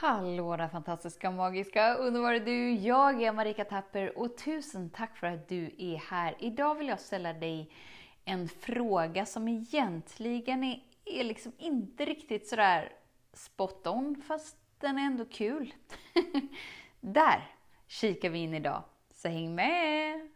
Hallå där fantastiska, magiska, underbara du! Jag är Marika Tapper och tusen tack för att du är här. Idag vill jag ställa dig en fråga som egentligen är, är liksom inte riktigt sådär spot on, fast den är ändå kul. Där kikar vi in idag, så häng med!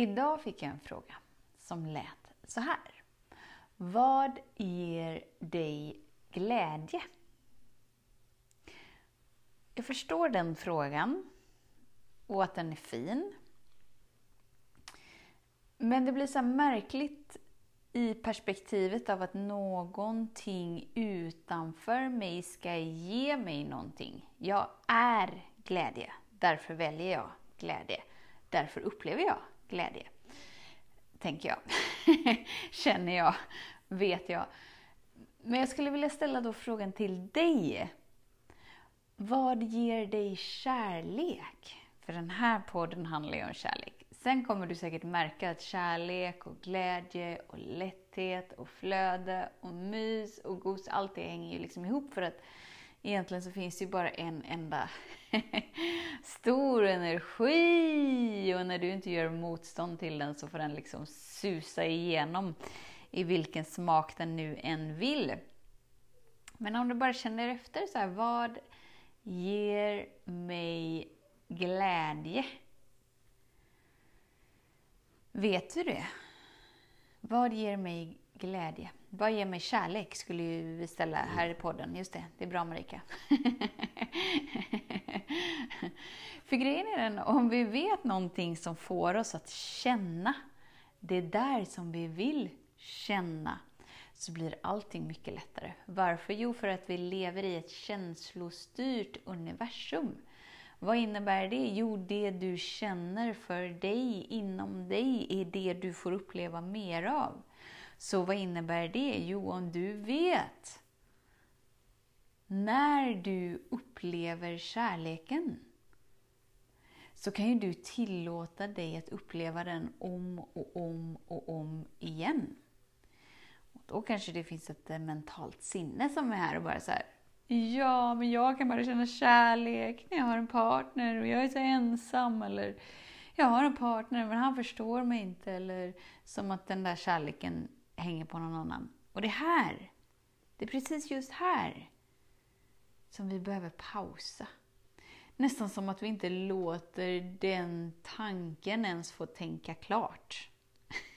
Idag fick jag en fråga som lät så här. Vad ger dig glädje? Jag förstår den frågan och att den är fin. Men det blir så märkligt i perspektivet av att någonting utanför mig ska ge mig någonting. Jag är glädje, därför väljer jag glädje. Därför upplever jag glädje. Tänker jag. Känner jag. Vet jag. Men jag skulle vilja ställa då frågan till dig. Vad ger dig kärlek? För den här podden handlar ju om kärlek. Sen kommer du säkert märka att kärlek och glädje och lätthet och flöde och mys och gos, allt det hänger ju liksom ihop för att egentligen så finns det ju bara en enda stor energi och när du inte gör motstånd till den så får den liksom susa igenom i vilken smak den nu än vill. Men om du bara känner efter så här, vad ger mig glädje? Vet du det? Vad ger mig glädje? Vad ger mig kärlek? Skulle vi ställa här i podden. Just det, det är bra Marika. För grejen är den, om vi vet någonting som får oss att känna det där som vi vill känna, så blir allting mycket lättare. Varför? Jo, för att vi lever i ett känslostyrt universum. Vad innebär det? Jo, det du känner för dig, inom dig, är det du får uppleva mer av. Så vad innebär det? Jo, om du vet när du upplever kärleken så kan ju du tillåta dig att uppleva den om och om och om igen. Och då kanske det finns ett eh, mentalt sinne som är här och bara så här, Ja, men jag kan bara känna kärlek när jag har en partner och jag är så ensam. Eller jag har en partner men han förstår mig inte. Eller som att den där kärleken hänger på någon annan. Och det här, det är precis just här som vi behöver pausa. Nästan som att vi inte låter den tanken ens få tänka klart.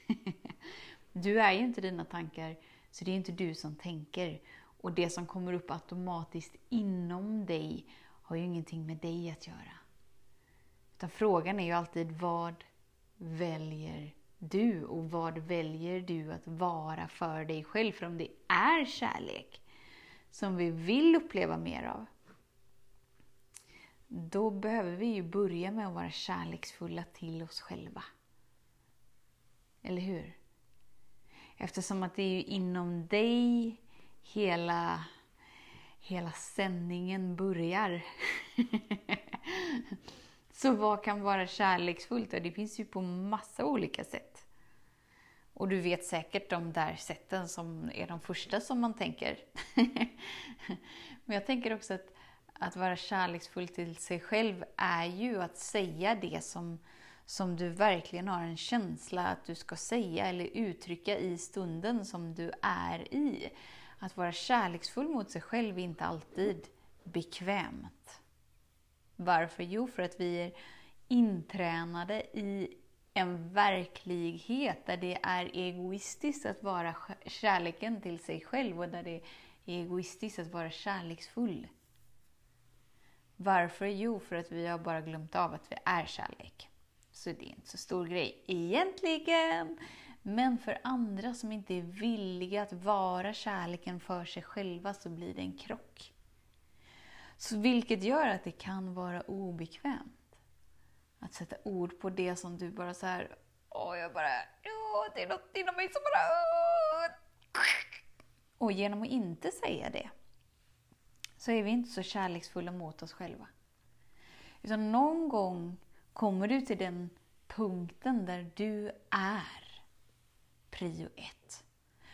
Du är ju inte dina tankar, så det är inte du som tänker. Och det som kommer upp automatiskt inom dig har ju ingenting med dig att göra. Utan frågan är ju alltid vad väljer du och vad väljer du att vara för dig själv? För om det är kärlek som vi vill uppleva mer av, då behöver vi ju börja med att vara kärleksfulla till oss själva. Eller hur? Eftersom att det är ju inom dig hela, hela sändningen börjar. Så vad kan vara kärleksfullt? Det finns ju på massa olika sätt. Och du vet säkert de där sätten som är de första som man tänker. Men jag tänker också att, att vara kärleksfull till sig själv är ju att säga det som, som du verkligen har en känsla att du ska säga eller uttrycka i stunden som du är i. Att vara kärleksfull mot sig själv är inte alltid bekvämt. Varför? Jo, för att vi är intränade i en verklighet där det är egoistiskt att vara kärleken till sig själv och där det är egoistiskt att vara kärleksfull. Varför? Jo, för att vi har bara glömt av att vi är kärlek. Så det är inte så stor grej egentligen. Men för andra som inte är villiga att vara kärleken för sig själva så blir det en krock. Så vilket gör att det kan vara obekvämt. Att sätta ord på det som du bara så här, åh jag bara, åh, det är något inom mig som bara, åh. Och genom att inte säga det så är vi inte så kärleksfulla mot oss själva. Utan någon gång kommer du till den punkten där du är prio ett.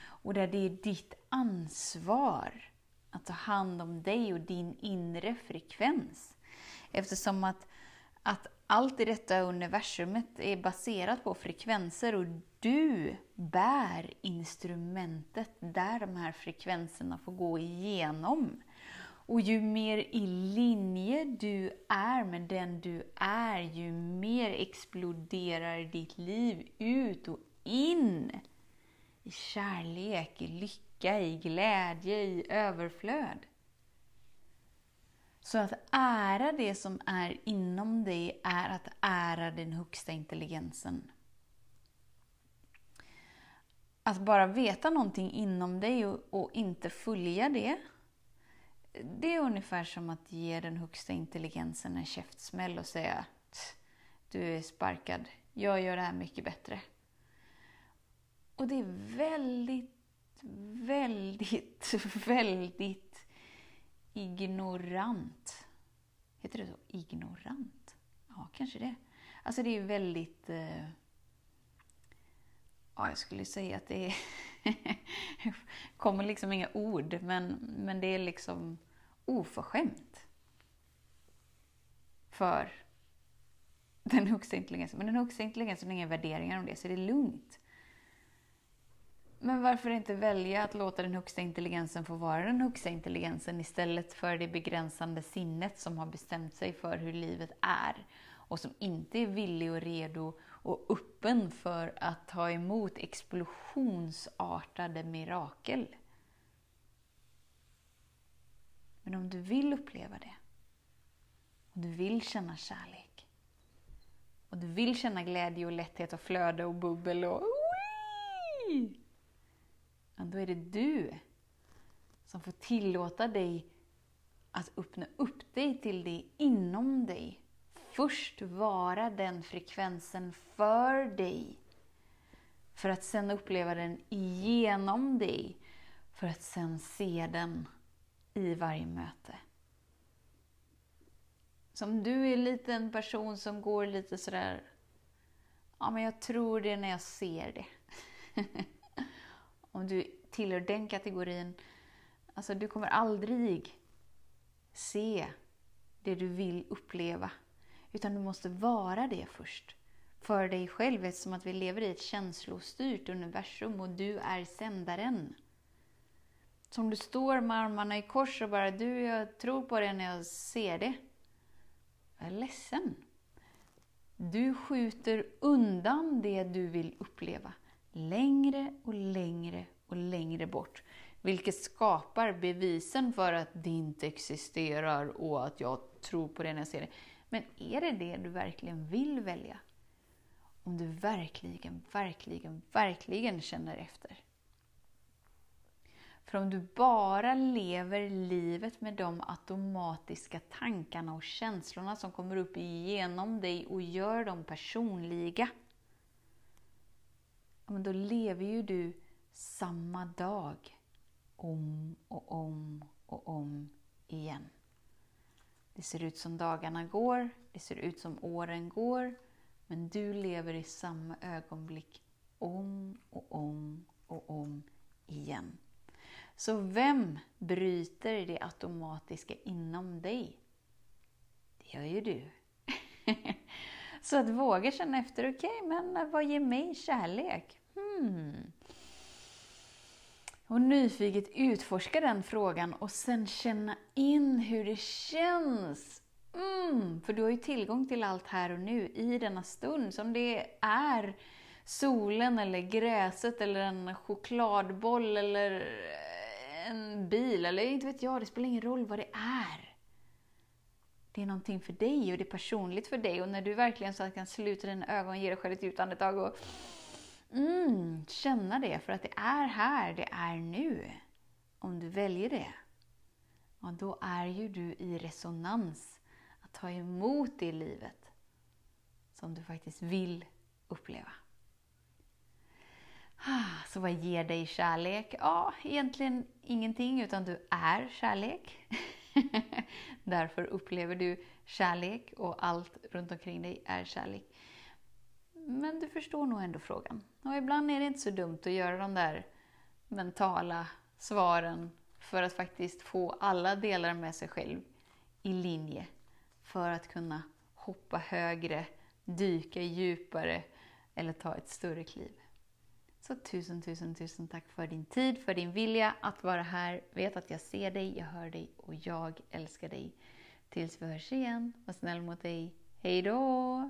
Och där det är ditt ansvar att ta hand om dig och din inre frekvens. Eftersom att, att allt i detta universumet är baserat på frekvenser och du bär instrumentet där de här frekvenserna får gå igenom. Och ju mer i linje du är med den du är, ju mer exploderar ditt liv ut och in i kärlek, i lycka, i glädje, i överflöd. Så att ära det som är inom dig är att ära den högsta intelligensen. Att bara veta någonting inom dig och, och inte följa det, det är ungefär som att ge den högsta intelligensen en käftsmäll och säga du är sparkad, jag gör det här mycket bättre. Och det är väldigt, väldigt, väldigt ignorant. Heter det så? Ignorant? Ja, kanske det. Alltså det är väldigt... Eh, ja, jag skulle säga att det är... kommer liksom inga ord, men, men det är liksom oförskämt. För den högsta intelligensen. Men den högsta intelligensen har inga värderingar om det, så det är lugnt. Men varför inte välja att låta den högsta intelligensen få vara den högsta intelligensen istället för det begränsande sinnet som har bestämt sig för hur livet är och som inte är villig och redo och öppen för att ta emot explosionsartade mirakel. Men om du vill uppleva det, och du vill känna kärlek, och du vill känna glädje och lätthet och flöde och bubbel och ja, då är det du som får tillåta dig att öppna upp dig till det inom dig. Först vara den frekvensen för dig. För att sen uppleva den genom dig. För att sen se den i varje möte. Så om du är lite en person som går lite sådär, ja men jag tror det när jag ser det. om du tillhör den kategorin, alltså du kommer aldrig se det du vill uppleva. Utan du måste vara det först. För dig själv, eftersom att vi lever i ett känslostyrt universum och du är sändaren. Som du står med armarna i kors och bara du, jag tror på det när jag ser det. Jag är ledsen. Du skjuter undan det du vill uppleva längre och längre och längre bort. Vilket skapar bevisen för att det inte existerar och att jag tror på det när jag ser det. Men är det det du verkligen vill välja? Om du verkligen, verkligen, verkligen känner efter. För om du bara lever livet med de automatiska tankarna och känslorna som kommer upp igenom dig och gör dem personliga, då lever ju du samma dag om och om och om igen. Det ser ut som dagarna går, det ser ut som åren går, men du lever i samma ögonblick om och om och om igen. Så vem bryter det automatiska inom dig? Det gör ju du. Så att våga känna efter, okej, okay, men vad ger mig kärlek? Hmm. Och nyfiket utforska den frågan och sen känna in hur det känns. Mm, för du har ju tillgång till allt här och nu i denna stund. Som det är solen eller gräset eller en chokladboll eller en bil eller inte vet jag, det spelar ingen roll vad det är. Det är någonting för dig och det är personligt för dig och när du verkligen så kan sluta dina ögon, ge dig själv ett djupt andetag och Mm, känna det, för att det är här, det är nu. Om du väljer det. ja, då är ju du i resonans att ta emot det livet som du faktiskt vill uppleva. Ah, så vad ger dig kärlek? Ja, egentligen ingenting, utan du är kärlek. Därför upplever du kärlek och allt runt omkring dig är kärlek. Men du förstår nog ändå frågan. Och ibland är det inte så dumt att göra de där mentala svaren för att faktiskt få alla delar med sig själv i linje. För att kunna hoppa högre, dyka djupare eller ta ett större kliv. Så tusen, tusen, tusen tack för din tid, för din vilja att vara här. Vet att jag ser dig, jag hör dig och jag älskar dig. Tills vi hörs igen, var snäll mot dig. Hej då!